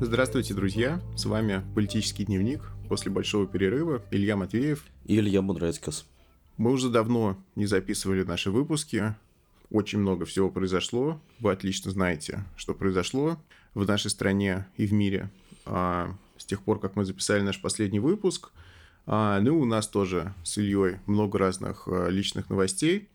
Здравствуйте, друзья! С вами «Политический дневник» после большого перерыва. Илья Матвеев. И Илья Мудрецкас. Мы уже давно не записывали наши выпуски. Очень много всего произошло. Вы отлично знаете, что произошло в нашей стране и в мире а, с тех пор, как мы записали наш последний выпуск. А, ну, у нас тоже с Ильей много разных а, личных новостей.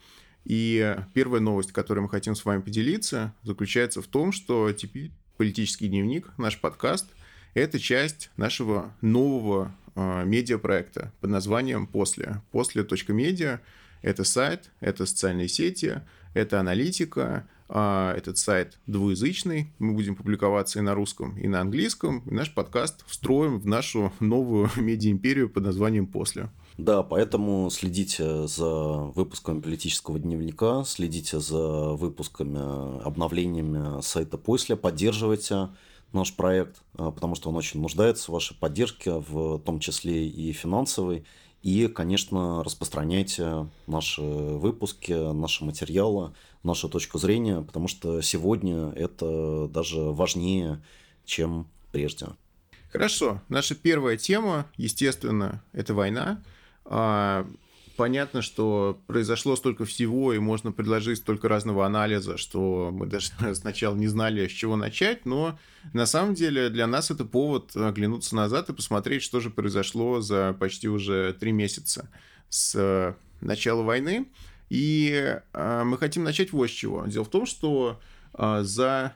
И первая новость, которой мы хотим с вами поделиться, заключается в том, что теперь политический дневник, наш подкаст, это часть нашего нового э, медиапроекта под названием «После». «После.медиа» — это сайт, это социальные сети, это аналитика, э, этот сайт двуязычный, мы будем публиковаться и на русском, и на английском, и наш подкаст встроим в нашу новую медиаимперию под названием «После». Да, поэтому следите за выпусками политического дневника, следите за выпусками, обновлениями сайта после, поддерживайте наш проект, а, потому что он очень нуждается в вашей поддержке, в том числе и финансовой. И, конечно, распространяйте наши выпуски, наши материалы, нашу точку зрения, потому что сегодня это даже важнее, чем прежде. Хорошо. Наша первая тема, естественно, это война. А, понятно, что произошло столько всего, и можно предложить столько разного анализа, что мы даже сначала не знали, с чего начать, но на самом деле для нас это повод оглянуться назад и посмотреть, что же произошло за почти уже три месяца с начала войны. И э, мы хотим начать вот с чего. Дело в том, что э, за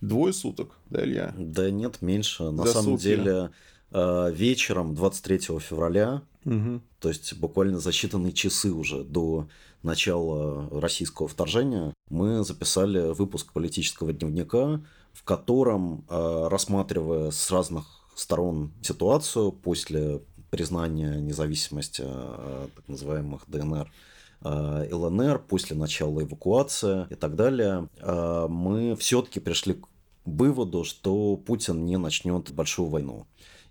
двое суток, да, Илья? Да нет, меньше. На за самом сутки. деле вечером 23 февраля Угу. То есть буквально за считанные часы уже до начала российского вторжения мы записали выпуск политического дневника, в котором, э, рассматривая с разных сторон ситуацию после признания независимости э, так называемых ДНР, э, ЛНР, после начала эвакуации и так далее, мы все-таки пришли к выводу, что Путин не начнет большую войну.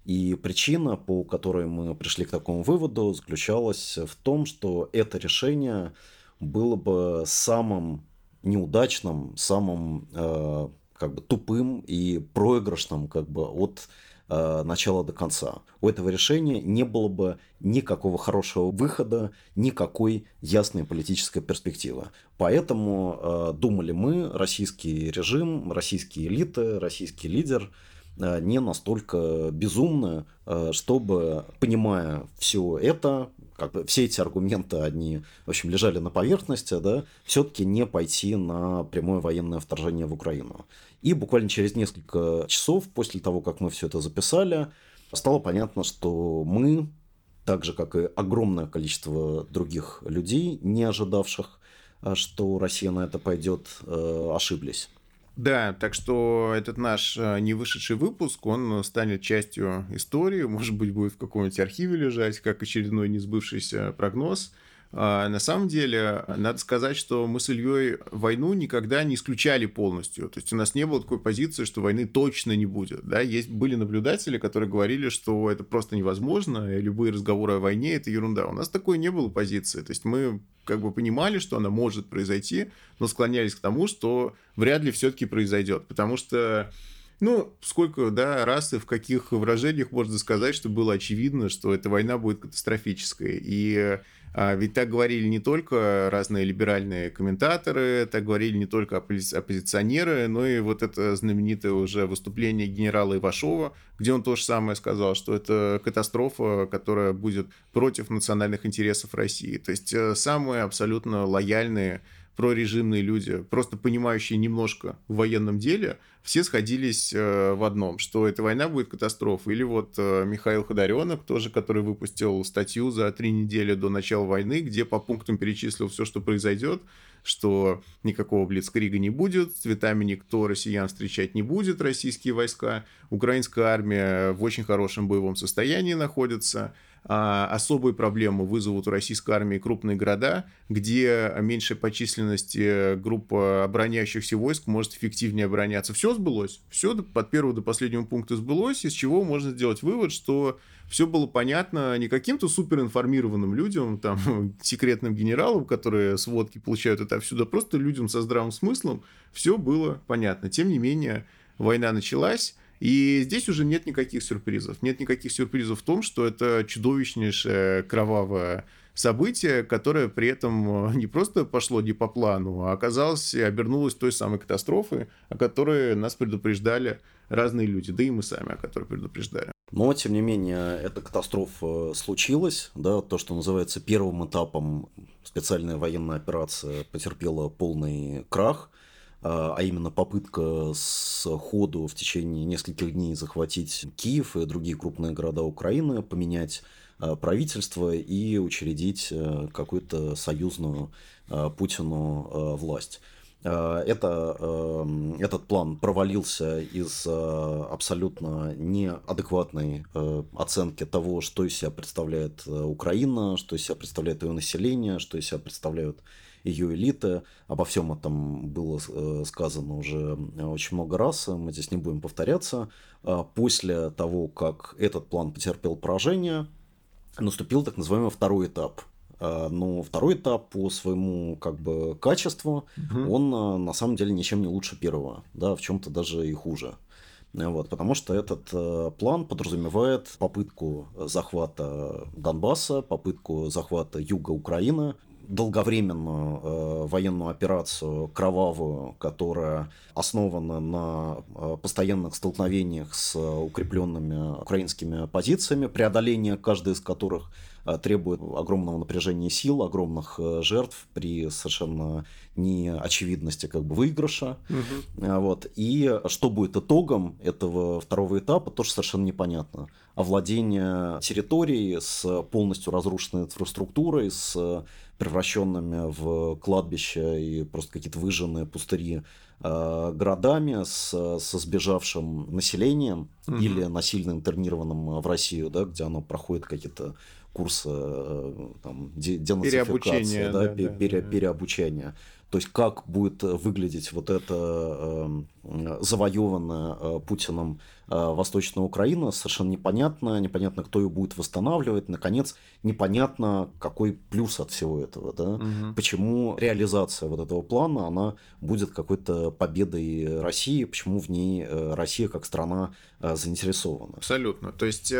И причина, по которой мы пришли к такому выводу, заключалась в том, что это решение было бы самым неудачным, самым э, как бы тупым и проигрышным как бы от э, начала до конца. У этого решения не было бы никакого хорошего выхода, никакой ясной политической перспективы. Поэтому э, думали мы, российский режим, российские элиты, российский лидер – не настолько безумно, э, чтобы, понимая все это, как бы все эти аргументы, они, в общем, лежали на поверхности, да, все-таки не пойти на прямое военное вторжение в Украину. И буквально через несколько часов после того, как мы все это записали, стало понятно, что мы, так же, как и огромное количество других людей, не ожидавших, э, что Россия на это пойдет, ошиблись. Да, так что этот наш э, не вышедший выпуск, он станет частью истории, может быть, будет в каком-нибудь архиве лежать, как очередной несбывшийся прогноз. А, на самом деле, надо сказать, что мы с Ильей войну никогда не исключали полностью. То есть у нас не было такой позиции, что войны точно не будет. Да? Есть, были наблюдатели, которые говорили, что это просто невозможно, и любые разговоры о войне – это ерунда. У нас такой не было позиции. То есть мы как бы понимали, что она может произойти, но склонялись к тому, что вряд ли все-таки произойдет. Потому что ну, сколько, да, раз и в каких выражениях можно сказать, что было очевидно, что эта война будет катастрофической. И ведь так говорили не только разные либеральные комментаторы, так говорили не только оппози- оппозиционеры, но и вот это знаменитое уже выступление генерала Ивашова, где он то же самое сказал, что это катастрофа, которая будет против национальных интересов России. То есть э, самые абсолютно лояльные прорежимные люди, просто понимающие немножко в военном деле, все сходились э, в одном, что эта война будет катастрофой. Или вот э, Михаил Ходоренок, тоже, который выпустил статью за три недели до начала войны, где по пунктам перечислил все, что произойдет, что никакого блицкрига не будет, цветами никто россиян встречать не будет, российские войска, украинская армия в очень хорошем боевом состоянии находится, а особые проблемы вызовут у российской армии крупные города, где меньшая по численности группа обороняющихся войск может эффективнее обороняться. Все сбылось. Все от первого до последнего пункта сбылось, из чего можно сделать вывод, что все было понятно не каким-то суперинформированным людям, там, секретным генералам, которые сводки получают отовсюду, а просто людям со здравым смыслом все было понятно. Тем не менее, война началась, И здесь уже нет никаких сюрпризов. Нет никаких сюрпризов в том, что это чудовищнейшее кровавое событие, которое при этом э, не просто пошло не по плану, а оказалось и обернулось той самой катастрофой, о которой нас предупреждали разные люди, да и мы сами, о которой предупреждали. Но, тем не менее, эта катастрофа случилась, да, то, что называется первым этапом специальная военная операция потерпела полный крах, а, а именно попытка с ходу в течение нескольких дней захватить Киев и другие крупные города Украины, поменять а, правительство и учредить э, какую-то союзную Путину власть. Э, это, эм, этот план провалился из э, абсолютно неадекватной э, оценки того, что из себя представляет Украина, что из себя представляет ее население, что из себя представляют ее элиты. Обо всем этом было сказано уже очень много раз, мы здесь не будем повторяться. После того, как этот план потерпел поражение, наступил так называемый второй этап – а, но второй этап по своему как бы качеству, угу. он а, на самом деле ничем не лучше первого, да, в чем-то даже и хуже. Вот, потому что этот э, план подразумевает попытку захвата Донбасса, попытку захвата юга Украины, долговременную э, военную операцию кровавую, которая основана на э, постоянных столкновениях с укрепленными украинскими позициями, преодоление каждой из которых Э, требует огромного напряжения сил, огромных э, жертв при совершенно неочевидности как бы выигрыша. Угу. Вот. И что будет итогом этого второго этапа, тоже совершенно непонятно. Овладение территорией с полностью разрушенной инфраструктурой, с превращенными в кладбища и просто какие-то выжженные пустыри городами с, со сбежавшим населением угу. или насильно интернированным в Россию, да, где оно проходит какие-то курса э, там, денацификации, да, да, пере, да, переобучения. То есть как будет выглядеть вот эта э, завоеванная э, Путиным э, Восточная Украина, совершенно непонятно. Непонятно, кто ее будет восстанавливать. Наконец, непонятно, какой плюс от всего этого. Да? Угу. Почему реализация вот этого плана, она будет какой-то победой России, почему в ней э, Россия как страна э, заинтересована. Абсолютно. То есть...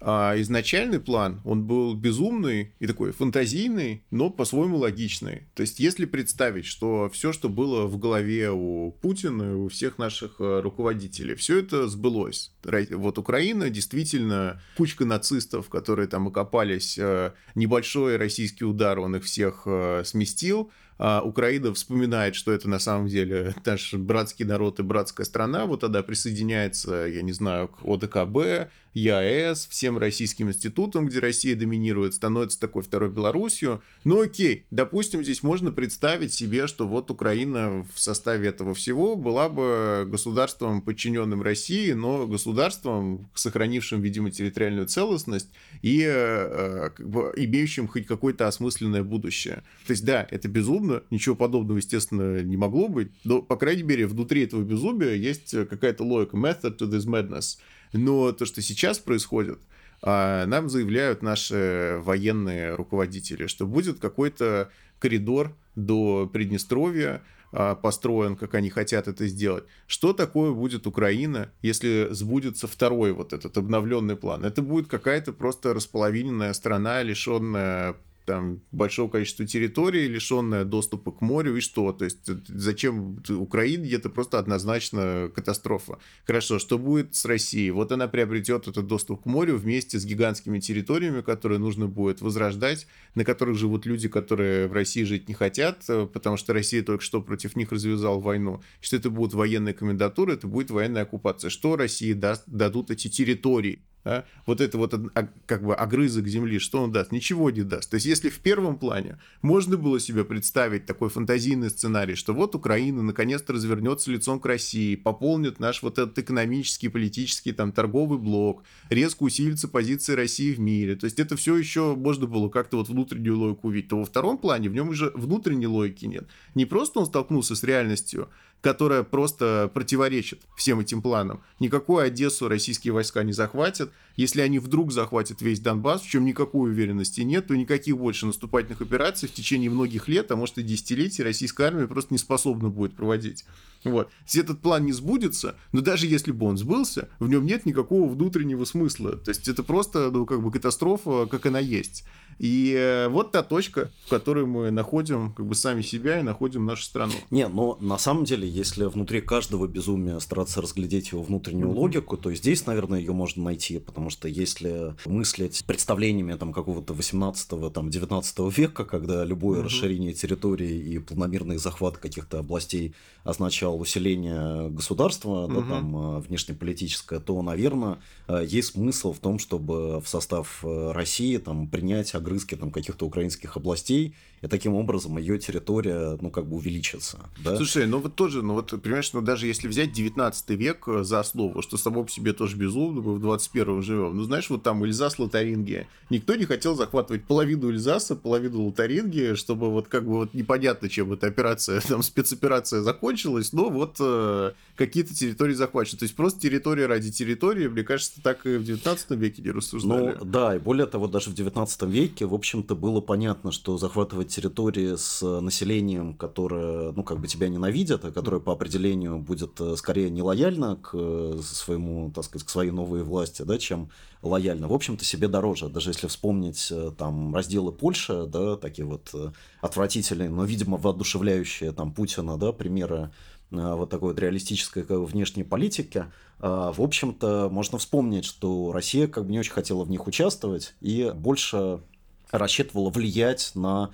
А изначальный план, он был безумный и такой фантазийный, но по-своему логичный. То есть, если представить, что все, что было в голове у Путина и у всех наших э, руководителей, все это сбылось. Вот Украина действительно кучка нацистов, которые там окопались, э, небольшой российский удар, он их всех э, сместил, а Украина вспоминает, что это на самом деле наш братский народ и братская страна, вот тогда присоединяется, я не знаю, к ОДКБ, ЕАЭС, всем российским институтам, где Россия доминирует, становится такой второй Белоруссию. Ну окей, допустим, здесь можно представить себе, что вот Украина в составе этого всего была бы государством, подчиненным России, но государством, сохранившим, видимо, территориальную целостность и э, как бы имеющим хоть какое-то осмысленное будущее. То есть, да, это безумно, ничего подобного, естественно, не могло быть, но, по крайней мере, внутри этого безумия есть какая-то логика, method to this madness. Но то, что сейчас происходит, а, нам заявляют наши военные руководители, что будет какой-то коридор до Приднестровья, а, построен, как они хотят это сделать. Что такое будет Украина, если сбудется второй вот этот обновленный план? Это будет какая-то просто располовиненная страна, лишенная там большого количества территории, лишенная доступа к морю, и что? То есть зачем Украине это просто однозначно катастрофа. Хорошо, что будет с Россией? Вот она приобретет этот доступ к морю вместе с гигантскими территориями, которые нужно будет возрождать, на которых живут люди, которые в России жить не хотят, потому что Россия только что против них развязала войну. Что это будут военные комендатуры, это будет военная оккупация. Что России даст, дадут эти территории? Да? Вот это вот а, как бы огрызок земли, что он даст? Ничего не даст. То есть, если в первом плане можно было себе представить такой фантазийный сценарий, что вот Украина наконец-то развернется лицом к России, пополнит наш вот этот экономический, политический, там, торговый блок, резко усилится позиция России в мире. То есть, это все еще можно было как-то вот внутреннюю логику увидеть. То во втором плане в нем уже внутренней логики нет. Не просто он столкнулся с реальностью, которая просто противоречит всем этим планам. Никакую Одессу российские войска не захватят. Если они вдруг захватят весь Донбасс, в чем никакой уверенности нет, то никаких больше наступательных операций в течение многих лет, а может и десятилетий российская армия просто не способна будет проводить. Вот. Если этот план не сбудется, но даже если бы он сбылся, в нем нет никакого внутреннего смысла. То есть это просто ну, как бы катастрофа, как она есть. И э, вот та точка, в которой мы находим как бы сами себя и находим нашу страну. Не, но на самом деле, если внутри каждого безумия стараться разглядеть его внутреннюю mm-hmm. логику, то здесь, наверное, ее можно найти, потому что если мыслить представлениями там какого-то 18-го, там 19 века, когда любое mm-hmm. расширение территории и планомерный захват каких-то областей означал усиление государства, mm-hmm. да, там э, внешнеполитическое, то, наверное, э, есть смысл в том, чтобы в состав России там принять огрызки там каких-то украинских областей, и таким образом ее территория, ну, как бы увеличится. Да? Слушай, ну вот тоже, ну вот, понимаешь, ну даже если взять 19 век э, за основу, что само по себе тоже безумно, мы в 21 живем, ну знаешь, вот там Эльзас, Лотарингия, никто не хотел захватывать половину Эльзаса, половину Лотарингии, чтобы вот как бы вот непонятно, чем эта операция, там спецоперация закончилась, но вот э, какие-то территории захвачены. То есть просто территория ради территории, мне кажется, так и в 19 веке не рассуждали. Ну да, и более того, даже в 19 веке, в общем-то, было понятно, что захватывать территории с населением, которое, ну, как бы тебя ненавидят, а которое по определению будет э, скорее нелояльно к э, своему, так сказать, к своей новой власти, да, чем лояльно, в общем-то, себе дороже. Даже если вспомнить э, там разделы Польши, да, такие вот отвратительные, но, видимо, воодушевляющие там Путина, да, примеры вот такой вот реалистической внешней политики, в общем-то, можно вспомнить, что Россия как бы не очень хотела в них участвовать и больше рассчитывала влиять на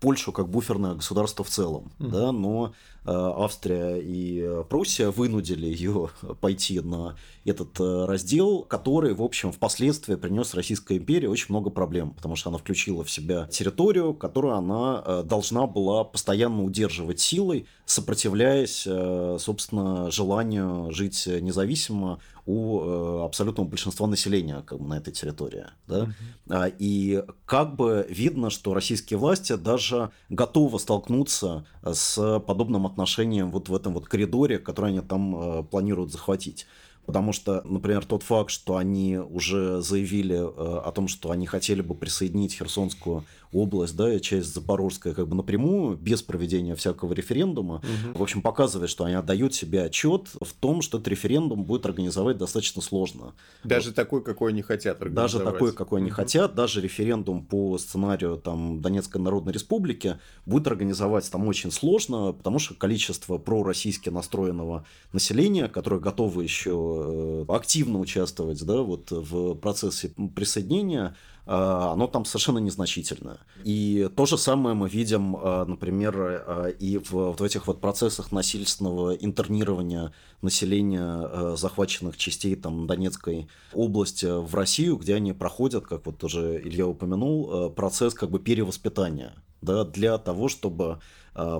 Польшу как буферное государство в целом, mm-hmm. да, но Австрия и Пруссия вынудили ее пойти на этот э, раздел, который, в общем, впоследствии принес Российской империи очень много проблем, потому что она включила в себя территорию, которую она э, должна была постоянно удерживать силой, сопротивляясь, э, собственно, желанию жить независимо у э, абсолютного большинства населения как бы, на этой территории. Да? Mm-hmm. И как бы видно, что российские власти даже готовы столкнуться с подобным отношением вот в этом вот коридоре, который они там э, планируют захватить. Потому что, например, тот факт, что они уже заявили э, о том, что они хотели бы присоединить Херсонскую область, да, и часть Запорожская как бы напрямую, без проведения всякого референдума, угу. в общем, показывает, что они отдают себе отчет в том, что этот референдум будет организовать достаточно сложно. Даже вот. такой, какой они хотят Даже такой, какой они угу. хотят, даже референдум по сценарию там, Донецкой Народной Республики будет организовать там очень сложно, потому что количество пророссийски настроенного населения, которое готово еще э, активно участвовать да, вот в процессе присоединения, оно там совершенно незначительное. И то же самое мы видим, э, например, э, и в, в этих вот процессах насильственного интернирования населения захваченных частей там, Донецкой области в Россию, где они проходят, как вот тоже Илья упомянул, процесс как бы перевоспитания да, для того, чтобы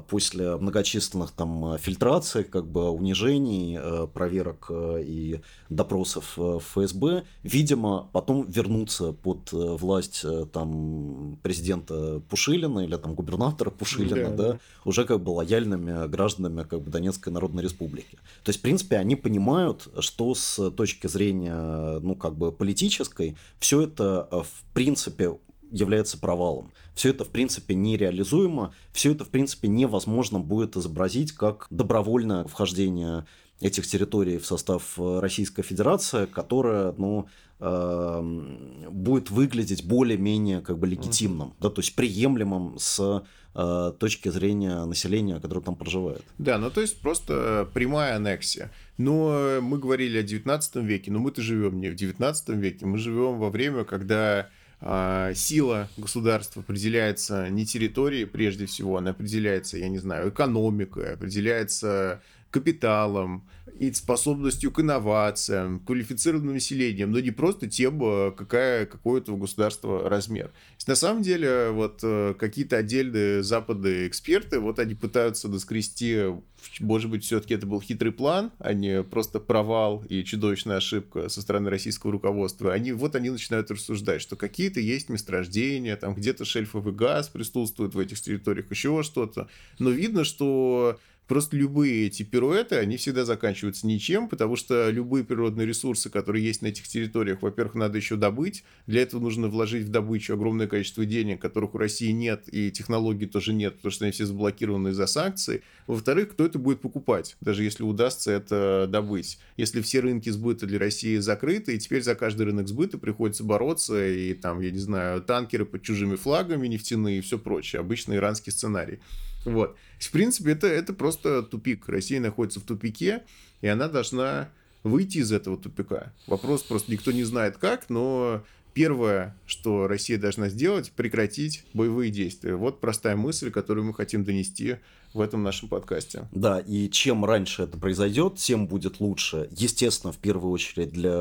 после многочисленных там фильтраций, как бы унижений, э, проверок э, и допросов э, ФСБ, видимо, потом вернуться под власть там президента Пушилина или там губернатора Пушилина, да, да, уже как бы лояльными гражданами как бы Донецкой Народной Республики. То есть, в принципе, они понимают, что с точки зрения, ну, как бы политической, все это в принципе является провалом. Все это, в принципе, нереализуемо, все это, в принципе, невозможно будет изобразить как добровольное вхождение этих территорий в состав э, Российской Федерации, которая, ну, э, будет выглядеть более-менее как бы легитимным, да, то есть приемлемым с э, точки зрения населения, которое там проживает. Да, ну то есть просто прямая аннексия. Но мы говорили о 19 веке, но мы-то живем не в 19 веке, мы живем во время, когда сила государства определяется не территорией прежде всего, она определяется, я не знаю, экономикой, определяется капиталом и способностью к инновациям, квалифицированным населением, но не просто тем, э, какая, какой у государства размер. На самом деле, вот э, какие-то отдельные западные эксперты, вот они пытаются доскрести, может быть, все-таки это был хитрый план, а не просто провал и чудовищная ошибка со стороны российского руководства. Они, вот они начинают рассуждать, что какие-то есть месторождения, там где-то шельфовый газ присутствует в этих территориях, еще что-то. Но видно, что Просто любые эти пируэты, они всегда заканчиваются ничем, потому что любые природные ресурсы, которые есть на этих территориях, во-первых, надо еще добыть. Для этого нужно вложить в добычу огромное количество денег, которых у России нет, и технологий тоже нет, потому что они все заблокированы из-за санкций. Во-вторых, кто это будет покупать, даже если удастся это добыть. Если все рынки сбыта для России закрыты, и теперь за каждый рынок сбыта приходится бороться, и там, я не знаю, танкеры под чужими флагами нефтяные и все прочее. Обычный иранский сценарий. Вот. В принципе, это, это просто тупик. Россия находится в тупике, и она должна выйти из этого тупика. Вопрос просто никто не знает как, но первое, что Россия должна сделать, прекратить боевые действия. Вот простая мысль, которую мы хотим донести в этом нашем подкасте. Да, и чем раньше это произойдет, тем будет лучше. Естественно, в первую очередь для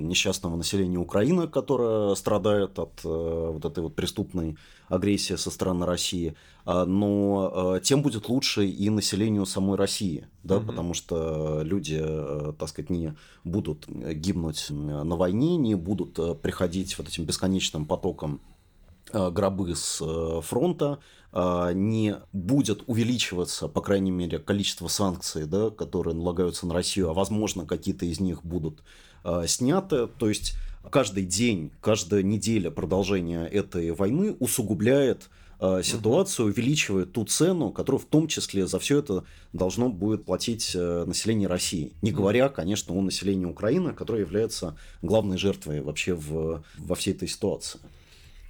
несчастного населения Украины, которое страдает от э, вот этой вот преступной агрессии со стороны России, а, но э, тем будет лучше и населению самой России, да, угу. потому что люди, э, так сказать, не будут гибнуть на войне, не будут э, приходить вот этим бесконечным потоком э, гробы с э, фронта, а, не будет увеличиваться, по крайней мере, количество санкций, да, которые налагаются на Россию, а возможно, какие-то из них будут сняты. То есть каждый день, каждая неделя продолжения этой войны усугубляет ситуацию, увеличивает ту цену, которую в том числе за все это должно будет платить э, население России. Не говоря, конечно, о населении Украины, которое является главной жертвой вообще в, во всей этой ситуации.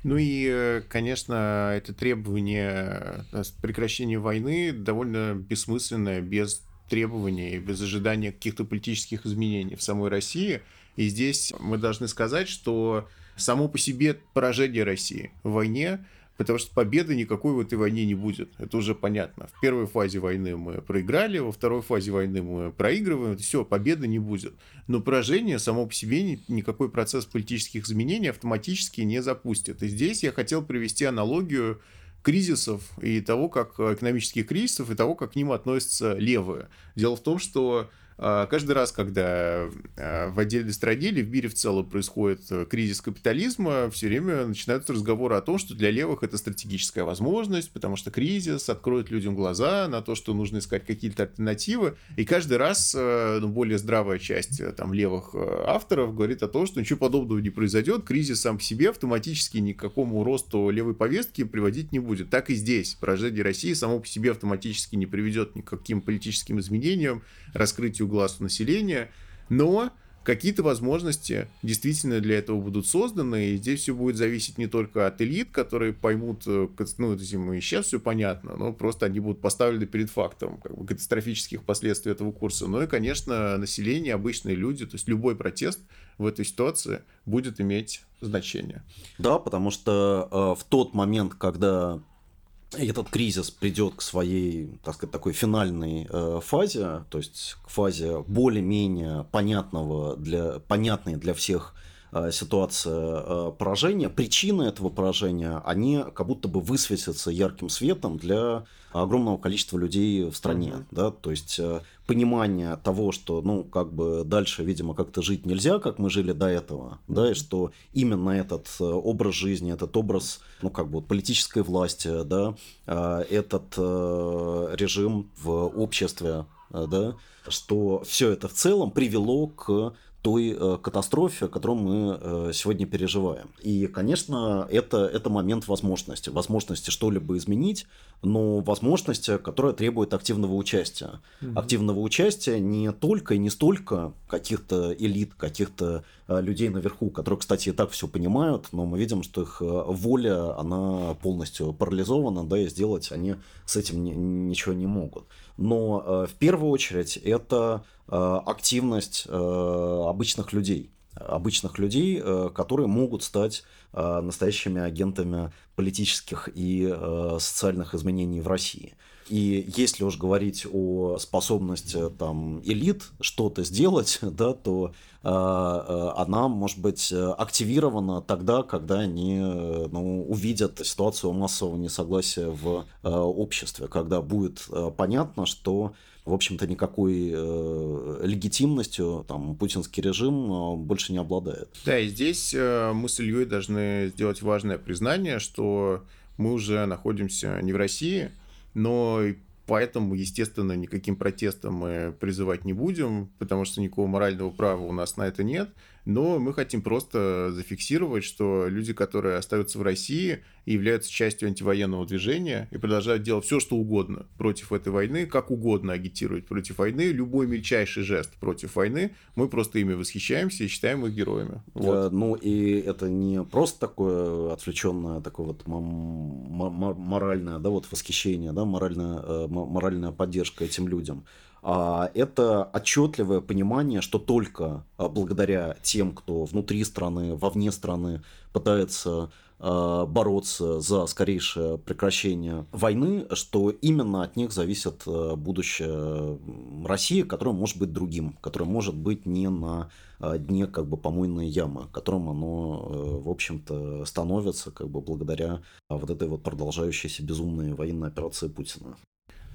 Ну и, э, конечно, это требование э, прекращения войны довольно бессмысленное, без требований, без ожидания каких-то политических изменений в самой России. И здесь мы должны сказать, что само по себе поражение России в войне потому что победы никакой в этой войне не будет. Это уже понятно. В первой фазе войны мы проиграли, во второй фазе войны мы проигрываем. Все, победы не будет. Но поражение само по себе никакой процесс политических изменений автоматически не запустит. И здесь я хотел привести аналогию кризисов и того, как экономических кризисов, и того, как к ним относятся левые. Дело в том, что каждый раз, когда а, в отдельной стране в мире в целом происходит э, кризис капитализма, все время начинаются разговоры о том, что для левых это стратегическая возможность, потому что кризис откроет людям глаза на то, что нужно искать какие-то альтернативы. И каждый раз э, ну, более здравая часть э, там, левых авторов говорит о том, что ничего подобного не произойдет, кризис сам по себе автоматически ни к какому росту левой повестки приводить не будет. Так и здесь. Поражение России само по себе автоматически не приведет ни к каким политическим изменениям, раскрытию глаз населения, но какие-то возможности действительно для этого будут созданы, и здесь все будет зависеть не только от элит, которые поймут, э, ну, это и сейчас все понятно, но просто они будут поставлены перед фактом как бы, катастрофических последствий этого курса, но и, конечно, население, обычные люди, то есть любой протест в этой ситуации будет иметь значение. Да, потому что э, в тот момент, когда этот кризис придет к своей, так сказать, такой финальной э, фазе, то есть к фазе более-менее понятного для, понятной для всех ситуация э, поражения, причины этого поражения, они как будто бы высветятся ярким светом для огромного количества людей в стране. Mm-hmm. Да? То есть э, понимание того, что ну, как бы дальше, видимо, как-то жить нельзя, как мы жили до этого, mm-hmm. да, и что именно этот образ жизни, этот образ ну, как бы политической власти, да, этот режим в обществе, да, что все это в целом привело к той э, катастрофе, которую мы э, сегодня переживаем. И, конечно, это, это момент возможности. Возможности что-либо изменить, но возможности, которая требует активного участия. Угу. Активного участия не только и не столько каких-то элит, каких-то э, людей наверху, которые, кстати, и так все понимают, но мы видим, что их воля, она полностью парализована, да, и сделать они с этим ничего не могут. Но в первую очередь это Э, активность э, обычных людей обычных людей, э, которые могут стать настоящими агентами политических и социальных изменений в России. И если уж говорить о способности там, элит что-то сделать, да, то э, она может быть активирована тогда, когда они ну, увидят ситуацию массового несогласия в э, обществе, когда будет э, понятно, что в общем-то, никакой э, легитимностью там путинский режим э, больше не обладает. Да, и здесь э, мы с Ильей должны сделать важное признание, что мы уже находимся не в России, но Поэтому, естественно, никаким протестом мы призывать не будем, потому что никакого морального права у нас на это нет. Но мы хотим просто зафиксировать, что люди, которые остаются в России и являются частью антивоенного движения и продолжают делать все, что угодно против этой войны, как угодно агитировать против войны, любой мельчайший жест против войны, мы просто ими восхищаемся и считаем их героями. Вот. Ну и это не просто такое отвлеченное, такое вот моральное, да, вот восхищение, да, моральная, э, моральная поддержка этим людям. А это отчетливое понимание, что только а, благодаря тем, кто внутри страны, вовне страны пытается а, бороться за скорейшее прекращение войны, что именно от них зависит будущее России, которое может быть другим, которое может быть не на дне как бы помойной ямы, которым оно, э, в общем-то, становится как бы благодаря вот этой вот продолжающейся безумной военной операции Путина.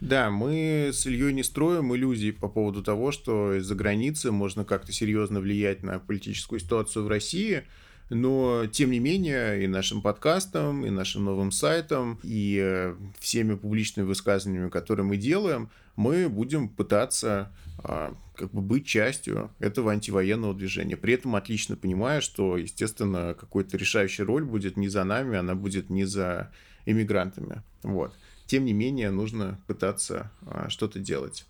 Да, мы с Ильей не строим иллюзий по поводу того, что из-за границы можно как-то серьезно влиять на политическую ситуацию в России. Но, тем не менее, и нашим подкастом, и нашим новым сайтом, и э, всеми публичными высказываниями, которые мы делаем, мы будем пытаться а, как бы быть частью этого антивоенного движения. При этом отлично понимая, что, естественно, какой-то решающая роль будет не за нами, она будет не за иммигрантами. Вот тем не менее нужно пытаться а, что-то делать.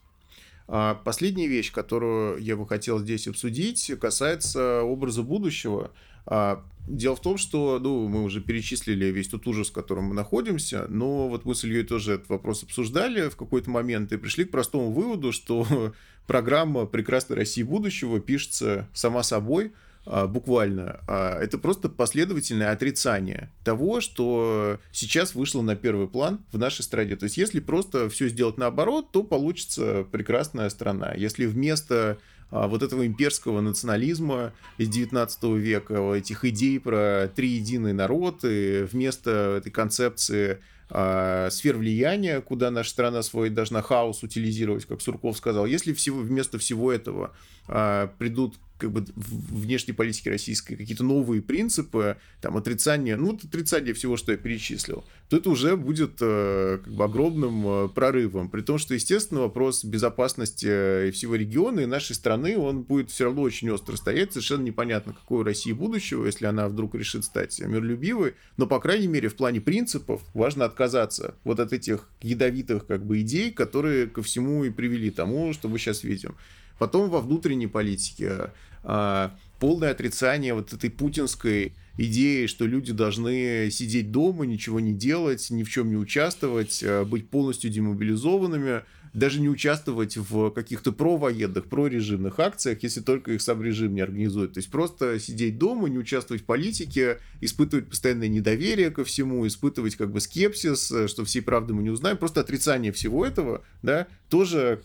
А последняя вещь, которую я бы хотел здесь обсудить, касается образа будущего. А, дело в том, что ну, мы уже перечислили весь тот ужас, в котором мы находимся, но вот мы с Ильей тоже этот вопрос обсуждали в какой-то момент и пришли к простому выводу, что программа «Прекрасной России будущего» пишется сама собой – буквально, а, это просто последовательное отрицание того, что сейчас вышло на первый план в нашей стране. То есть, если просто все сделать наоборот, то получится прекрасная страна. Если вместо а, вот этого имперского национализма из 19 века, этих идей про три единый народ, и вместо этой концепции сфер влияния, куда наша страна свой должна хаос утилизировать, как Сурков сказал. Если всего, вместо всего этого придут как бы внешней политики российской какие-то новые принципы, там отрицание, ну отрицание всего, что я перечислил, то это уже будет э, как бы огромным э, прорывом. При том, что, естественно, вопрос безопасности э, всего региона и нашей страны, он будет все равно очень остро стоять. Совершенно непонятно, какой у России будущего, если она вдруг решит стать миролюбивой. Но, по крайней мере, в плане принципов важно отказаться вот от этих ядовитых как бы идей, которые ко всему и привели тому, что мы сейчас видим. Потом во внутренней политике а, полное отрицание вот этой путинской идеи, что люди должны сидеть дома, ничего не делать, ни в чем не участвовать, а, быть полностью демобилизованными, даже не участвовать в каких-то провоенных, прорежимных акциях, если только их сам режим не организует. То есть просто сидеть дома, не участвовать в политике, испытывать постоянное недоверие ко всему, испытывать как бы скепсис, что всей правды мы не узнаем, просто отрицание всего этого, да, тоже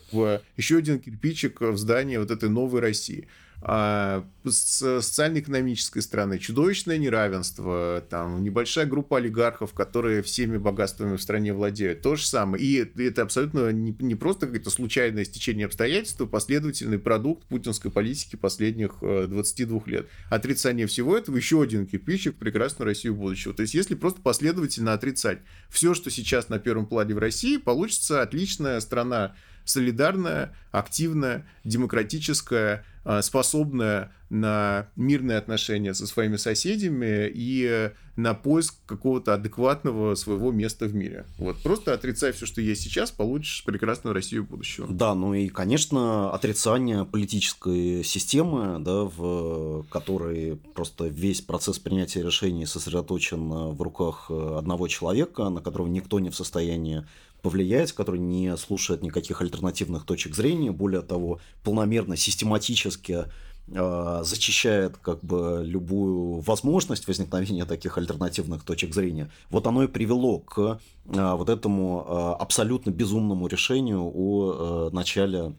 еще один кирпичик в здании вот этой новой России а, с социально-экономической стороны чудовищное неравенство, там небольшая группа олигархов, которые всеми богатствами в стране владеют, то же самое. И это абсолютно не, не просто какое-то случайное стечение обстоятельств, а последовательный продукт путинской политики последних 22 э, лет. Отрицание всего этого еще один кирпичик в прекрасную Россию будущего. То есть, если просто последовательно отрицать все, что сейчас на первом плане в России, получится отличная страна солидарная, активная, демократическая, способная на мирные отношения со своими соседями и на поиск какого-то адекватного своего места в мире. Вот просто отрицай все, что есть сейчас, получишь прекрасную Россию будущего. Да, ну и, конечно, отрицание политической системы, да, в которой просто весь процесс принятия решений сосредоточен в руках одного человека, на которого никто не в состоянии повлиять, который не слушает никаких альтернативных точек зрения, более того, полномерно, систематически э, зачищает как бы любую возможность возникновения таких альтернативных точек зрения. Вот оно и привело к э, вот этому э, абсолютно безумному решению о начале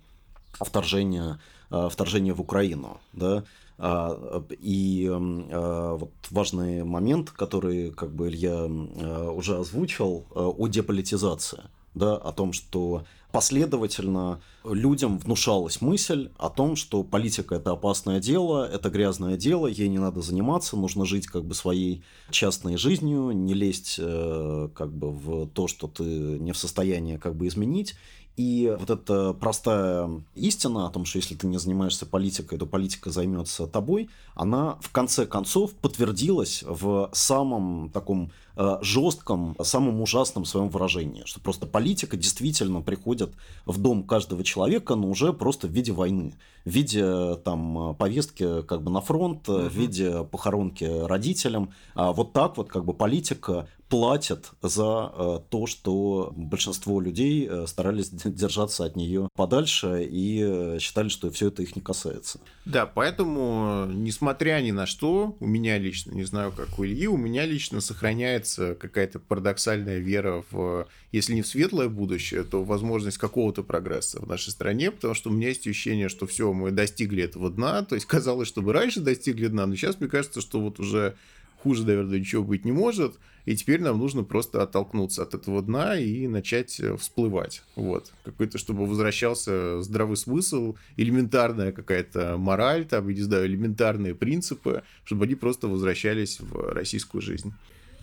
вторжения, вторжения в Украину. Да? И вот важный момент, который как бы Илья уже озвучил, о деполитизации да, о том, что последовательно людям внушалась мысль о том, что политика это опасное дело, это грязное дело, ей не надо заниматься, нужно жить как бы своей частной жизнью, не лезть э, как бы в то, что ты не в состоянии как бы изменить. И вот эта простая истина о том, что если ты не занимаешься политикой, то политика займется тобой, она в конце концов подтвердилась в самом таком э, жестком, самом ужасном своем выражении, что просто политика действительно приходит в дом каждого человека, но уже просто в виде войны, в виде там повестки как бы на фронт, угу. в виде похоронки родителям. А вот так вот как бы политика платят за э, то, что большинство людей э, старались держаться от нее подальше и э, считали, что все это их не касается. Да, поэтому, несмотря ни на что, у меня лично, не знаю, как у Ильи, у меня лично сохраняется какая-то парадоксальная вера в, если не в светлое будущее, то возможность какого-то прогресса в нашей стране, потому что у меня есть ощущение, что все, мы достигли этого дна, то есть казалось, что мы раньше достигли дна, но сейчас мне кажется, что вот уже хуже, наверное, ничего быть не может, и теперь нам нужно просто оттолкнуться от этого дна и начать э, всплывать. Вот. Какой-то, чтобы возвращался здравый смысл, элементарная какая-то мораль, там, я не знаю, элементарные принципы, чтобы они просто возвращались в российскую жизнь.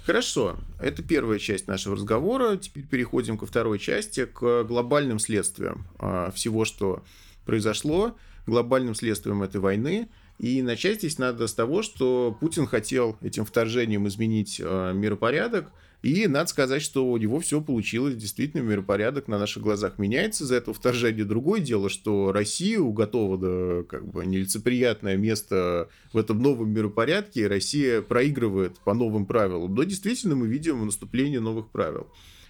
Хорошо, это первая часть нашего разговора. Теперь переходим ко второй части, к глобальным следствиям а, всего, что произошло, глобальным следствием этой войны – и начать здесь надо с того, что Путин хотел этим вторжением изменить э, миропорядок, и надо сказать, что у него все получилось. Действительно, миропорядок на наших глазах меняется за это вторжение. Другое дело, что Россия готова до как бы нелицеприятное место в этом новом миропорядке, Россия проигрывает по новым правилам. Но действительно мы видим наступление новых правил.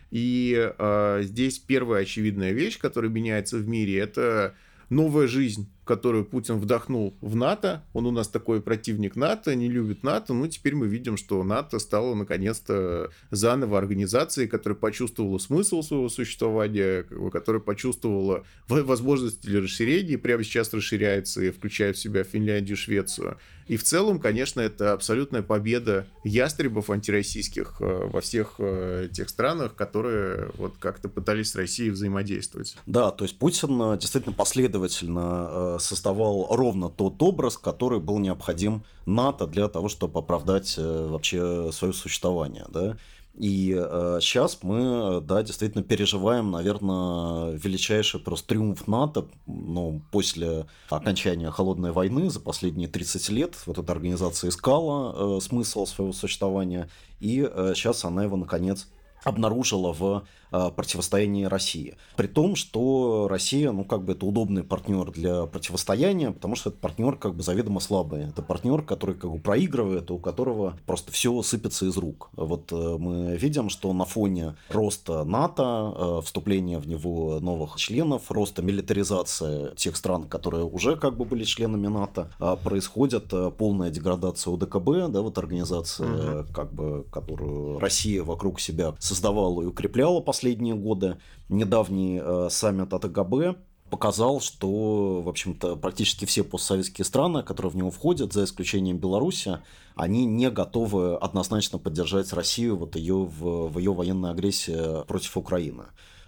И э, здесь первая очевидная вещь, которая меняется в мире, это новая жизнь которую Путин вдохнул в НАТО. Он у нас такой противник НАТО, не любит НАТО. Ну, теперь мы видим, что НАТО стало наконец-то заново организацией, которая почувствовала смысл своего существования, которая почувствовала возможности для расширения, и прямо сейчас расширяется и включает в себя Финляндию, Швецию. И в целом, конечно, это абсолютная победа ястребов антироссийских э, во всех э, тех странах, которые вот как-то пытались с Россией взаимодействовать. Да, то есть Путин э, действительно последовательно создавал ровно тот образ, который был необходим НАТО для того, чтобы оправдать э, вообще свое существование. Да? И э, сейчас мы, да, действительно переживаем, наверное, величайший просто триумф НАТО, ну, после окончания холодной войны за последние 30 лет. Вот эта организация искала э, смысл своего существования, и э, сейчас она его, наконец, обнаружила в Э, противостоянии России. При том, что Россия, ну, как бы это удобный партнер для противостояния, потому что это партнер как бы заведомо слабый. Это партнер, который как бы проигрывает, у которого просто все сыпется из рук. Вот э, мы видим, что на фоне роста НАТО, э, вступления в него новых членов, роста милитаризации тех стран, которые уже как бы были членами НАТО, происходит полная деградация УДКБ, да, вот организация, угу. как бы, которую Россия вокруг себя создавала и укрепляла последние последние годы. Недавний э, саммит от АГБ показал, что, в общем-то, практически все постсоветские страны, которые в него входят, за исключением Беларуси, они не готовы однозначно поддержать Россию вот ее в, в ее военной агрессии против Украины.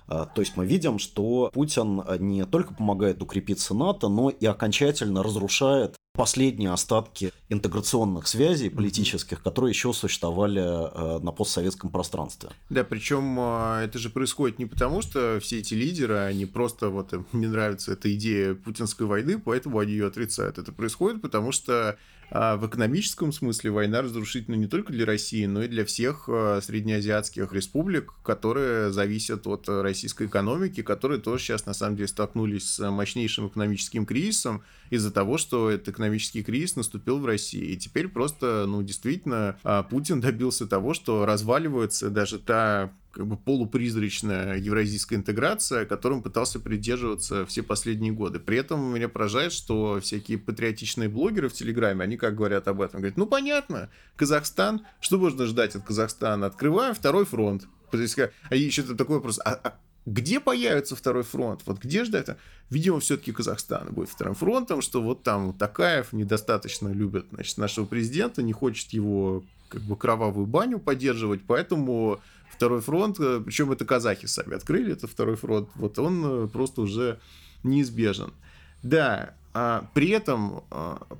А, то есть мы видим, что Путин не только помогает укрепиться НАТО, но и окончательно разрушает последние остатки интеграционных связей политических, которые еще существовали э, на постсоветском пространстве. Да, причем э, это же происходит не потому, что все эти лидеры, они просто вот им не нравится эта идея путинской войны, поэтому они ее отрицают. Это происходит потому, что а в экономическом смысле война разрушительна не только для России, но и для всех э, среднеазиатских республик, которые зависят от российской экономики, которые тоже сейчас на самом деле столкнулись с мощнейшим экономическим кризисом из-за того, что этот экономический кризис наступил в России. И теперь просто, ну, действительно, а, Путин добился того, что разваливается даже та как бы полупризрачная евразийская интеграция, которым пытался придерживаться все последние годы. При этом меня поражает, что всякие патриотичные блогеры в Телеграме, они как говорят об этом? Говорят, ну понятно, Казахстан, что можно ждать от Казахстана? Открываем второй фронт. А еще такой вопрос, а, а где появится второй фронт? Вот где ждать? Видимо, все-таки Казахстан будет вторым фронтом, что вот там Такаев недостаточно любит значит, нашего президента, не хочет его как бы кровавую баню поддерживать, поэтому второй фронт, э, причем это казахи сами открыли, это второй фронт, вот он просто уже неизбежен. Да, а при этом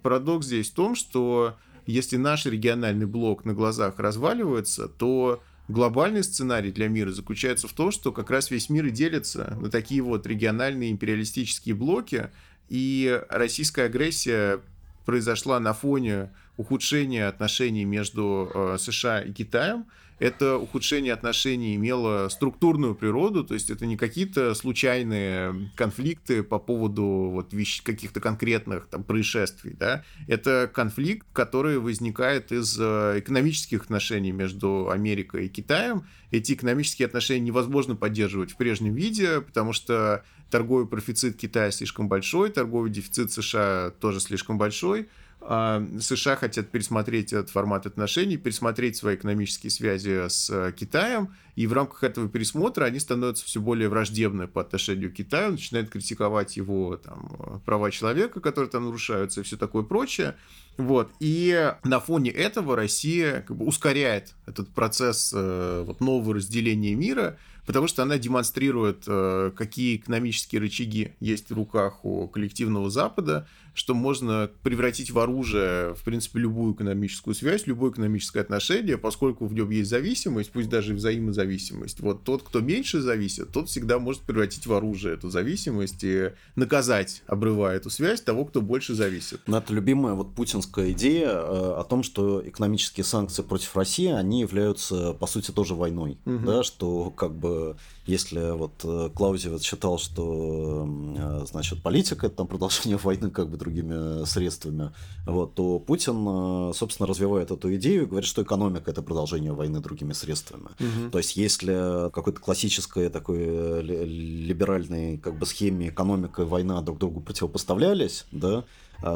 парадокс здесь в том, что если наш региональный блок на глазах разваливается, то глобальный сценарий для мира заключается в том, что как раз весь мир и делится на такие вот региональные империалистические блоки, и российская агрессия произошла на фоне ухудшения отношений между э, США и Китаем, это ухудшение отношений имело структурную природу, то есть это не какие-то случайные конфликты по поводу вот вещ- каких-то конкретных там происшествий, да, это конфликт, который возникает из э, экономических отношений между Америкой и Китаем. Эти экономические отношения невозможно поддерживать в прежнем виде, потому что торговый профицит Китая слишком большой, торговый дефицит США тоже слишком большой, США хотят пересмотреть этот формат отношений, пересмотреть свои экономические связи с э, Китаем, и в рамках этого пересмотра они становятся все более враждебны по отношению к Китаю, начинают критиковать его там, права человека, которые там нарушаются, и все такое прочее. Вот. И на фоне этого Россия как бы ускоряет этот процесс э, вот, нового разделения мира, потому что она демонстрирует, э, какие экономические рычаги есть в руках у коллективного Запада, что можно превратить в оружие, в принципе, любую экономическую связь, любое экономическое отношение, поскольку в нем есть зависимость, пусть даже и взаимозависимость. Вот тот, кто меньше зависит, тот всегда может превратить в оружие эту зависимость и наказать, обрывая эту связь, того, кто больше зависит. Но это любимая вот путинская идея э, о том, что экономические санкции против России, они являются, по сути, тоже войной. Угу. Да, что как бы если вот э, Клаузевиц считал, что э, значит политика это там продолжение войны как бы другими средствами, вот, то Путин, э, собственно, развивает эту идею и говорит, что экономика это продолжение войны другими средствами. Угу. То есть, если какой-то классической такой либеральной как бы схеме экономика и война друг другу противопоставлялись, да,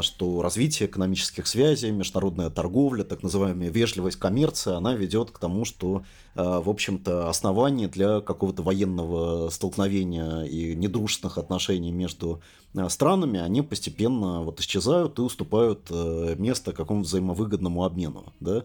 что развитие экономических связей, международная торговля, так называемая вежливость коммерция, она ведет к тому, что, а, в общем-то, основания для какого-то военного столкновения и недружественных отношений между а, странами, они постепенно вот исчезают и уступают место какому-то взаимовыгодному обмену. Да?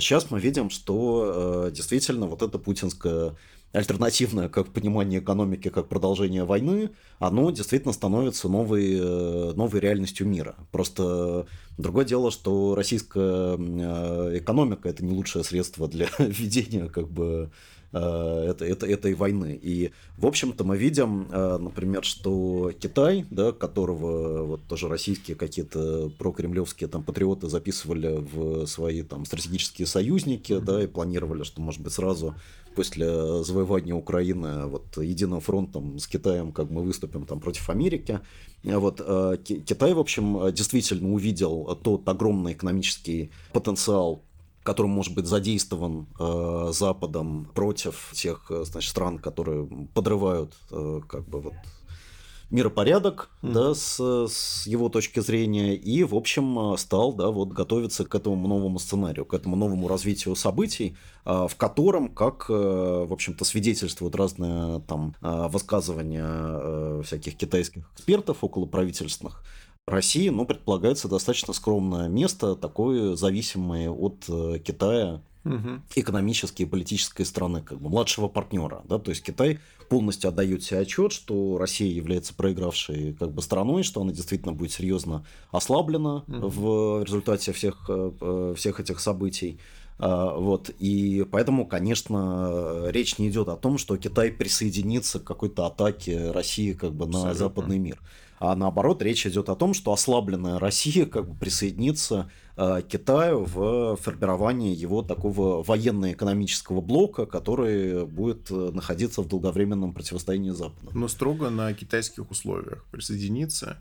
Сейчас мы видим, что действительно вот эта путинская альтернативное как понимание экономики как продолжение войны, оно действительно становится новой, э, новой реальностью мира. Просто другое дело, что российская э, экономика это не лучшее средство для ведения как бы это, это, этой войны. И, в общем-то, мы видим, э, например, что Китай, да, которого вот тоже российские какие-то прокремлевские там патриоты записывали в свои там стратегические союзники, да, и планировали, что, может быть, сразу после завоевания Украины вот единым фронтом с Китаем как мы выступим там против Америки. Вот э, Китай, в общем, действительно увидел тот огромный экономический потенциал который может быть задействован э, Западом против тех э, значит, стран, которые подрывают э, как бы вот миропорядок, mm. да, с, с его точки зрения, и, в общем, э, стал, да, вот готовиться к этому новому сценарию, к этому новому развитию событий, э, в котором, как, в общем-то, свидетельствуют разные там высказывания всяких китайских экспертов около правительственных, России, ну, предполагается достаточно скромное место, такое зависимое от э, Китая угу. экономической и политической страны, как бы младшего партнера. Да? То есть Китай полностью отдает себе отчет, что Россия является проигравшей как бы страной, что она действительно будет серьезно ослаблена угу. в результате всех, э, э, всех этих событий. А, вот, и поэтому, конечно, речь не идет о том, что Китай присоединится к какой-то атаке России как бы на Абсолютно. западный мир. А наоборот, речь идет о том, что ослабленная Россия как бы присоединится э, Китаю в формировании его такого военно-экономического блока, который будет э, находиться в долговременном противостоянии Запада. Но строго на китайских условиях присоединиться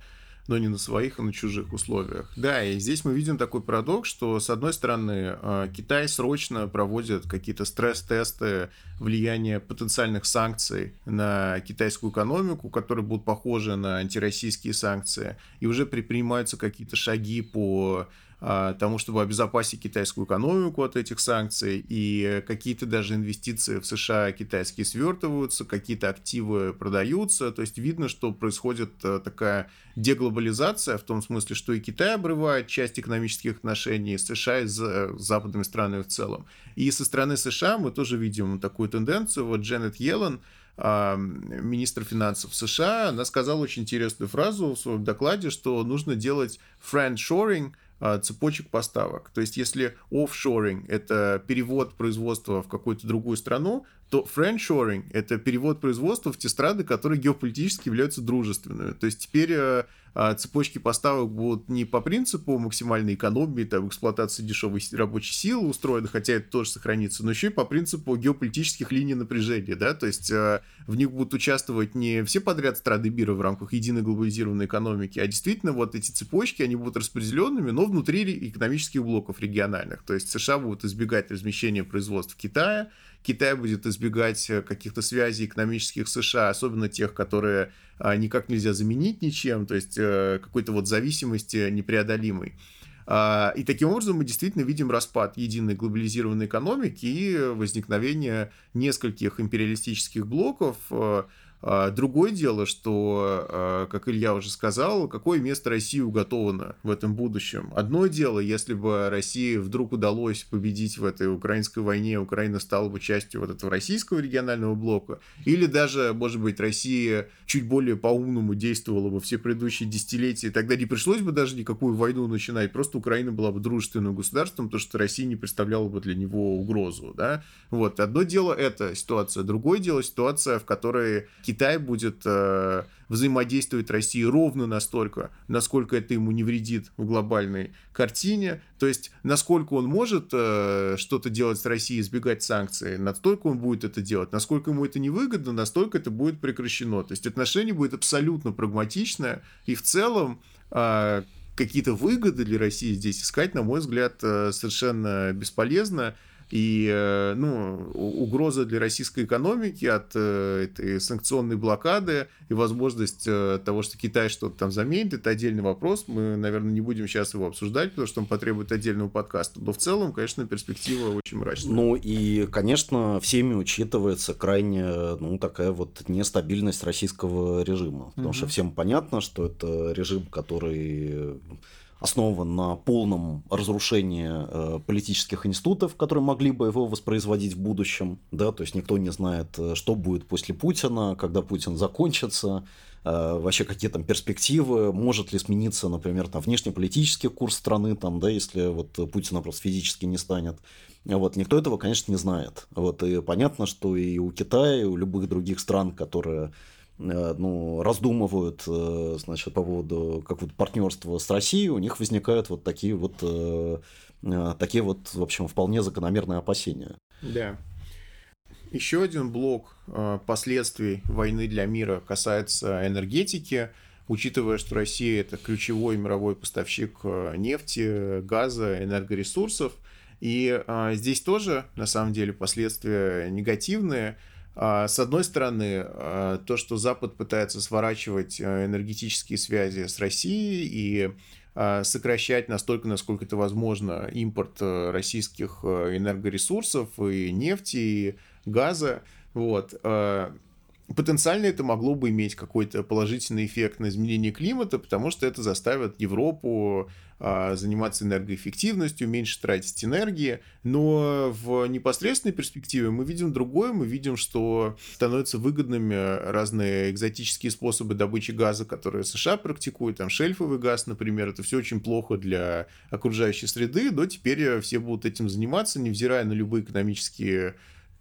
но не на своих, а на чужих условиях. Да, и здесь мы видим такой парадокс, что, с одной стороны, а, Китай срочно проводит какие-то стресс-тесты влияния потенциальных санкций на китайскую экономику, которые будут похожи на антироссийские санкции, и уже предпринимаются какие-то шаги по тому, чтобы обезопасить китайскую экономику от этих санкций, и какие-то даже инвестиции в США китайские свертываются, какие-то активы продаются, то есть видно, что происходит э, такая деглобализация в том смысле, что и Китай обрывает часть экономических отношений с США и с западными странами в целом. И со стороны США мы тоже видим такую тенденцию. Вот Дженнет Йеллен, а, министр финансов США, она сказала очень интересную фразу в своем докладе, что нужно делать friend-shoring – а, цепочек поставок. То есть, если офшоринг – это перевод производства в какую-то другую страну, то friendshoring – это перевод производства в те страны, которые геополитически являются дружественными. То есть, теперь э, а, цепочки поставок будут не по принципу максимальной экономии, там, эксплуатации дешевой рабочей силы устроены, хотя это тоже сохранится, но еще и по принципу геополитических линий напряжения, да, то есть э, в них будут участвовать не все подряд страны мира в рамках единой глобализированной экономики, а действительно вот эти цепочки, они будут распределенными, но внутри экономических блоков региональных, то есть США будут избегать размещения производств в Китае, Китай будет избегать э, каких-то связей экономических США, особенно тех, которые а, никак нельзя заменить ничем, то есть э, какой-то вот зависимости непреодолимой. А, и таким образом мы действительно видим распад единой глобализированной экономики и возникновение нескольких империалистических блоков, э, другое дело, что, а, как Илья уже сказал, какое место России уготовано в этом будущем. Одно дело, если бы России вдруг удалось победить в этой украинской войне, Украина стала бы частью вот этого российского регионального блока, или даже, может быть, Россия чуть более по-умному действовала бы все предыдущие десятилетия, тогда не пришлось бы даже никакую войну начинать, просто Украина была бы дружественным государством, потому что Россия не представляла бы для него угрозу, да. Вот, одно дело это ситуация, другое дело ситуация, в которой будет э, взаимодействовать России ровно настолько, насколько это ему не вредит в глобальной картине. То есть, насколько он может э, что-то делать с Россией, избегать санкций, настолько он будет это делать. Насколько ему это невыгодно, настолько это будет прекращено. То есть, отношение будет абсолютно прагматичное. И в целом, э, какие-то выгоды для России здесь искать, на мой взгляд, э, совершенно бесполезно. И э, ну, угроза для российской экономики от э, этой санкционной блокады и возможность э, того, что Китай что-то там заменит, это отдельный вопрос. Мы, наверное, не будем сейчас его обсуждать, потому что он потребует отдельного подкаста. Но в целом, конечно, перспектива очень мрачная. Ну и, конечно, всеми учитывается крайне ну, такая вот нестабильность российского режима. Потому угу. что всем понятно, что это режим, который основан на полном разрушении э, политических институтов, которые могли бы его воспроизводить в будущем. Да? То есть никто не знает, э, что будет после Путина, когда Путин закончится, э, вообще какие там перспективы, может ли смениться, например, там, внешнеполитический курс страны, там, да, если вот Путина просто физически не станет. Вот, никто этого, конечно, не знает. Вот, и понятно, что и у Китая, и у любых других стран, которые ну, раздумывают, э, значит, по поводу какого-то партнерства с Россией, у них возникают вот такие вот, э, такие вот, в общем, вполне закономерные опасения. Да. Еще один блок последствий войны для мира касается энергетики, учитывая, что Россия это ключевой мировой поставщик нефти, газа, энергоресурсов. И здесь тоже, на самом деле, последствия негативные – с одной стороны, а, то, что Запад пытается сворачивать э, энергетические связи с Россией и а, сокращать настолько, насколько это возможно, импорт э, российских э, энергоресурсов и нефти, и газа. Вот потенциально это могло бы иметь какой-то положительный эффект на изменение климата, потому что это заставит Европу а, заниматься энергоэффективностью, меньше тратить энергии. Но в непосредственной перспективе мы видим другое. Мы видим, что становятся выгодными разные экзотические способы добычи газа, которые США практикуют. Там шельфовый газ, например. Это все очень плохо для окружающей среды, но теперь все будут этим заниматься, невзирая на любые экономические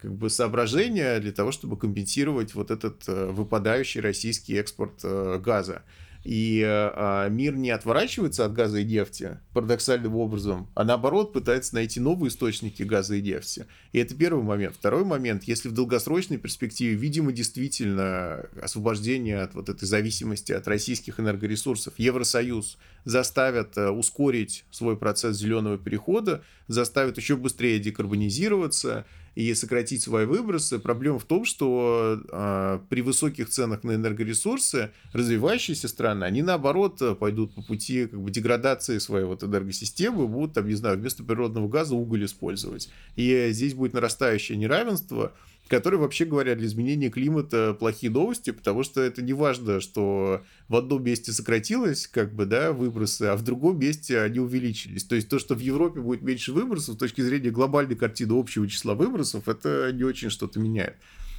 как бы соображения для того, чтобы компенсировать вот этот э, выпадающий российский экспорт э, газа. И э, мир не отворачивается от газа и нефти парадоксальным образом, а наоборот пытается найти новые источники газа и нефти. И это первый момент. Второй момент, если в долгосрочной перспективе, видимо, действительно освобождение от вот этой зависимости от российских энергоресурсов, Евросоюз заставят э, ускорить свой процесс зеленого перехода, заставят еще быстрее декарбонизироваться, и сократить свои выбросы. Проблема в том, что э, при высоких ценах на энергоресурсы развивающиеся страны, они наоборот пойдут по пути как бы, деградации своей вот энергосистемы, будут, там, не знаю, вместо природного газа уголь использовать. И здесь будет нарастающее неравенство, которые, вообще говоря, для изменения климата плохие новости, потому что это не важно, что в одном месте сократилось, как бы, да, выбросы, а в другом месте они увеличились. То есть то, что в Европе будет меньше выбросов, с точки зрения глобальной картины общего числа выбросов, это не очень что-то меняет.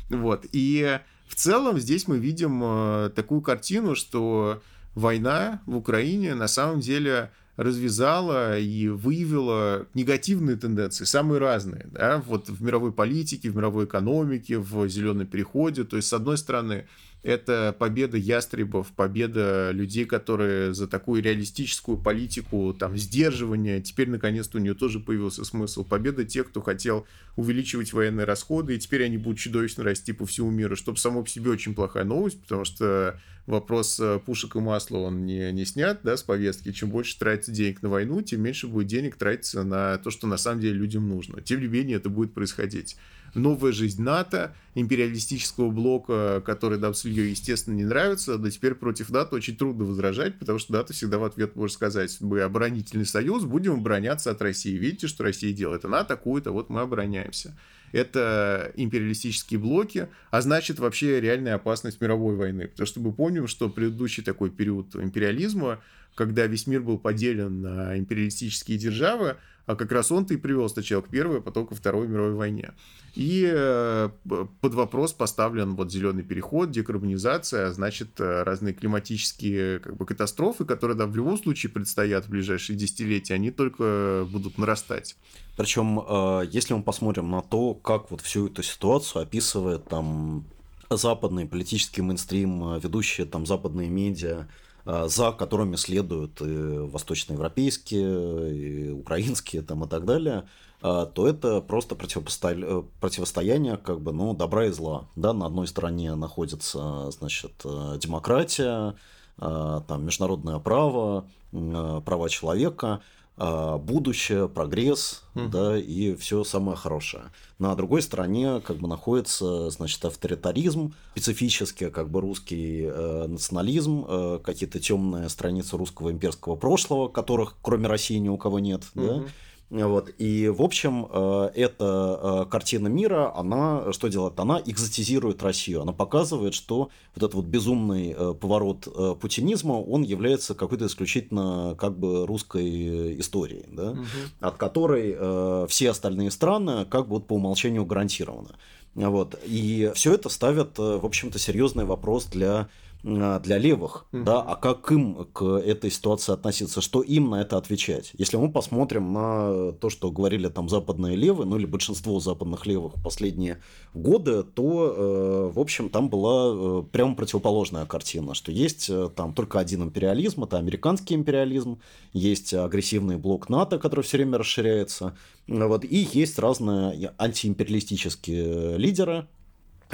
Вот. И в целом здесь мы видим э, такую картину, что война в Украине на самом деле развязала и выявила негативные тенденции, самые разные, да, вот в мировой политике, в мировой экономике, в зеленом переходе. То есть, с одной стороны, это победа ястребов, победа людей, которые за такую реалистическую политику, там, сдерживания, теперь, наконец-то, у нее тоже появился смысл. Победа тех, кто хотел увеличивать военные расходы, и теперь они будут чудовищно расти по всему миру, что само по себе очень плохая новость, потому что вопрос э, пушек и масла, он не, не снят, да, с повестки. Чем больше тратится денег на войну, тем меньше будет денег тратиться на то, что на самом деле людям нужно. Тем не менее, это будет происходить новая жизнь НАТО, империалистического блока, который нам с Ильей, естественно, не нравится, но теперь против НАТО очень трудно возражать, потому что НАТО всегда в ответ может сказать, мы оборонительный союз, будем обороняться от России. Видите, что Россия делает? Она атакует, а вот мы обороняемся. Это империалистические блоки, а значит вообще реальная опасность мировой войны. Потому что мы помним, что предыдущий такой период империализма, когда весь мир был поделен на империалистические державы, а как раз он-то и привел сначала к Первой, а потом ко Второй мировой войне. И э, под вопрос поставлен вот зеленый переход, декарбонизация, а значит, э, разные климатические как бы, катастрофы, которые да, в любом случае предстоят в ближайшие десятилетия, они только будут нарастать. Причем, э, если мы посмотрим на то, как вот всю эту ситуацию описывает там западный политический мейнстрим, ведущие там западные медиа, за которыми следуют и восточноевропейские, и украинские там, и так далее, э, то это просто э, противостояние как бы, ну, добра и зла. Да? На одной стороне находится значит, демократия, там, международное право, права человека – будущее, прогресс, угу. да, и все самое хорошее. На другой стороне как бы находится, значит, авторитаризм, специфический как бы русский э, национализм, э, какие-то темные страницы русского имперского прошлого, которых кроме России ни у кого нет, угу. да, вот. И, в общем, э, эта э, картина мира, она что делает? Она экзотизирует Россию. Она показывает, что вот этот вот безумный э, поворот путинизма, он является какой-то исключительно как бы русской историей, да? угу. от которой все остальные страны как бы вот по умолчанию гарантированы. Вот. И все это ставит, в общем-то, серьезный вопрос для для левых, mm-hmm. да, а как им к этой ситуации относиться, что им на это отвечать? Если мы посмотрим на то, что говорили там западные левые, ну или большинство западных левых последние годы, то, э, в общем, там была э, прямо противоположная картина, что есть э, там только один империализм, это американский империализм, есть агрессивный блок НАТО, который все время расширяется, вот, и есть разные антиимпериалистические лидеры,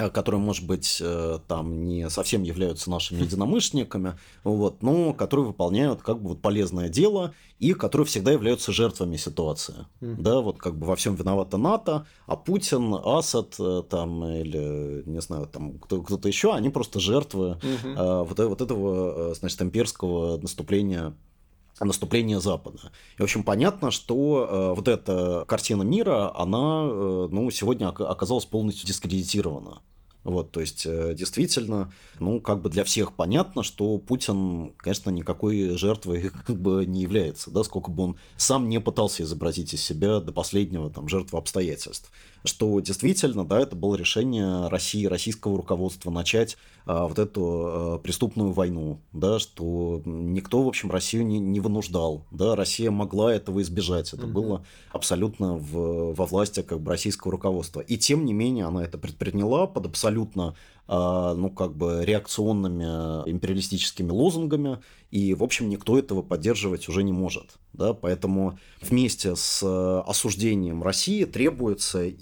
которые, может быть, э, там не совсем являются нашими единомышленниками, вот, но которые выполняют как бы вот полезное дело и которые всегда являются жертвами ситуации. Mm-hmm. Да, вот как бы во всем виновата НАТО, а Путин, Асад э, там или, не знаю, там кто- кто-то еще, они просто жертвы mm-hmm. вот, вот этого, значит, имперского наступления наступления Запада. И, в общем, понятно, что э, вот эта картина мира, она э, ну, сегодня оказалась полностью дискредитирована. Вот, то есть, э, действительно, ну, как бы для всех понятно, что Путин, конечно, никакой жертвой как бы не является, да, сколько бы он сам не пытался изобразить из себя до последнего там жертвы обстоятельств что действительно, да, это было решение России, российского руководства начать а, вот эту а, преступную войну, да, что никто, в общем, Россию не, не вынуждал, да, Россия могла этого избежать, это mm было абсолютно в, во власти как бы российского руководства. И тем не менее она это предприняла под абсолютно ну, как бы реакционными империалистическими лозунгами, и, в общем, никто этого поддерживать уже не может. Да? Поэтому вместе с осуждением России требуется э,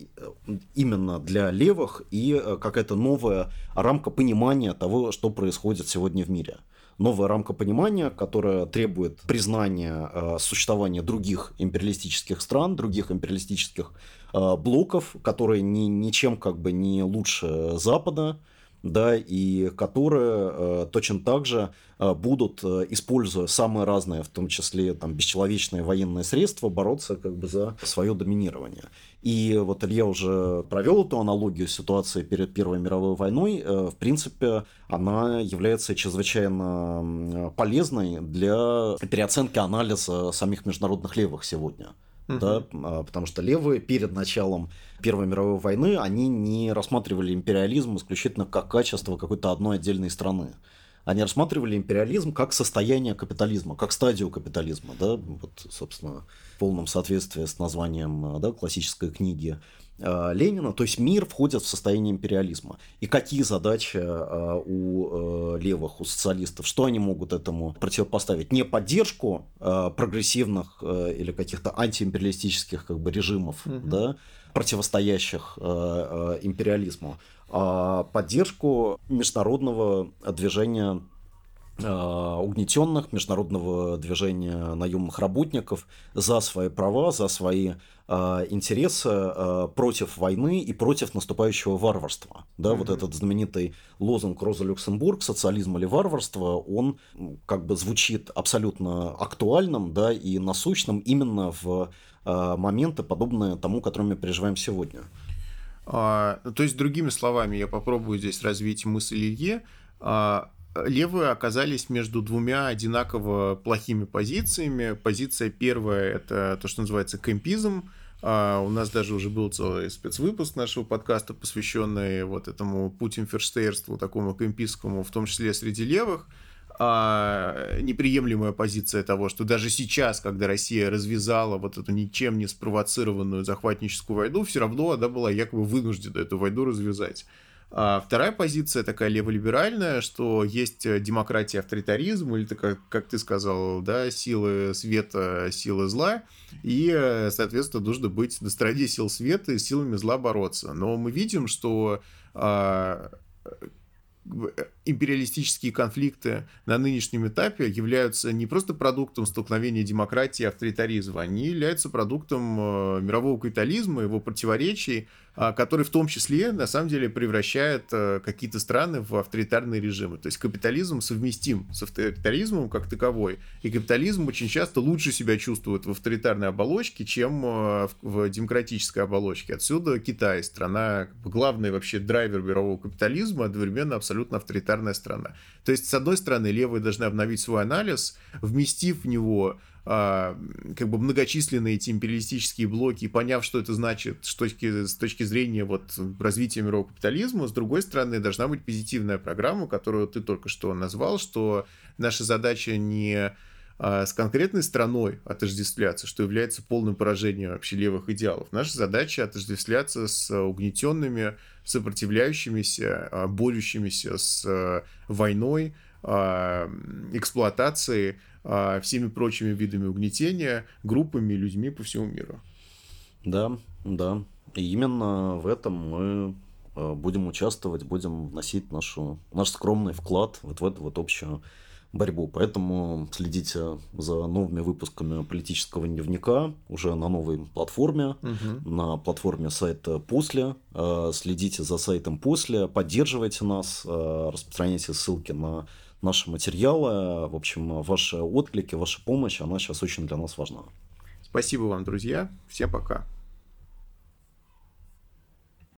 именно для левых и э, какая-то новая рамка понимания того, что происходит сегодня в мире. новая рамка понимания, которая требует признания э, существования других империалистических стран, других империалистических э, блоков, которые ни, ничем как бы не лучше Запада, да, и которые э, точно так же э, будут, э, используя самые разные, в том числе там, бесчеловечные военные средства, бороться как бы за свое доминирование. И вот Илья уже провел эту аналогию ситуации перед Первой мировой войной. Э, в принципе, она является чрезвычайно полезной для переоценки анализа самих международных левых сегодня. Uh-huh. Да, а, потому что левые перед началом Первой мировой войны они не рассматривали империализм исключительно как качество какой-то одной отдельной страны. Они рассматривали империализм как состояние капитализма, как стадию капитализма, да, вот, собственно, в полном соответствии с названием да, классической книги Э, Ленина, то есть мир входит в состояние империализма. И какие задачи э, у э, левых, у социалистов, что они могут этому противопоставить? Не поддержку прогрессивных или каких-то антиимпериалистических как бы, режимов, угу. да, противостоящих империализму, а поддержку международного движения угнетенных международного движения наемных работников за свои права, за свои Э, интереса э, против войны и против наступающего варварства. Да, mm-hmm. вот этот знаменитый лозунг Роза Люксембург «Социализм или варварство», он как бы звучит абсолютно актуальным да, и насущным именно в э, моменты, подобные тому, который мы переживаем сегодня. А, то есть, другими словами, я попробую здесь развить мысль Илье. А, левые оказались между двумя одинаково плохими позициями. Позиция первая – это то, что называется кемпизм, а у нас даже уже был целый спецвыпуск нашего подкаста, посвященный вот этому путинферштейрству, такому кемпийскому, в том числе среди левых. А неприемлемая позиция того, что даже сейчас, когда Россия развязала вот эту ничем не спровоцированную захватническую войну, все равно она была якобы вынуждена эту войну развязать. А вторая позиция такая леволиберальная, что есть э, демократия, авторитаризм, или, как, как ты сказал, да, силы света, силы зла, и, э, соответственно, нужно быть на стороне сил света и силами зла бороться. Но мы видим, что а, Э, империалистические конфликты на нынешнем этапе являются не просто продуктом столкновения демократии и авторитаризма, они являются продуктом э, мирового капитализма, его противоречий, а, который в том числе, на самом деле, превращает э, какие-то страны в авторитарные режимы. То есть капитализм совместим с авторитаризмом как таковой, и капитализм очень часто лучше себя чувствует в авторитарной оболочке, чем в демократической оболочке. Отсюда Китай, страна, главный вообще драйвер мирового капитализма, одновременно абсолютно абсолютно авторитарная страна. То есть, с одной стороны, левые должны обновить свой анализ, вместив в него а, как бы многочисленные эти империалистические блоки и поняв, что это значит с точки, с точки зрения вот развития мирового капитализма, с другой стороны, должна быть позитивная программа, которую ты только что назвал, что наша задача не а, с конкретной страной отождествляться, что является полным поражением вообще левых идеалов. Наша задача отождествляться с угнетенными, сопротивляющимися, а, борющимися с а, войной, эксплуатацией, всеми прочими видами угнетения, группами, людьми по всему миру. Да, да. И именно в этом мы будем участвовать, будем вносить нашу, наш скромный вклад вот в эту вот общую борьбу. Поэтому следите за новыми выпусками политического дневника уже на новой платформе, угу. на платформе сайта После. Э, следите за сайтом После, поддерживайте нас, э, распространяйте ссылки на наши материалы. В общем, ваши отклики, ваша помощь, она сейчас очень для нас важна. Спасибо вам, друзья. Всем пока.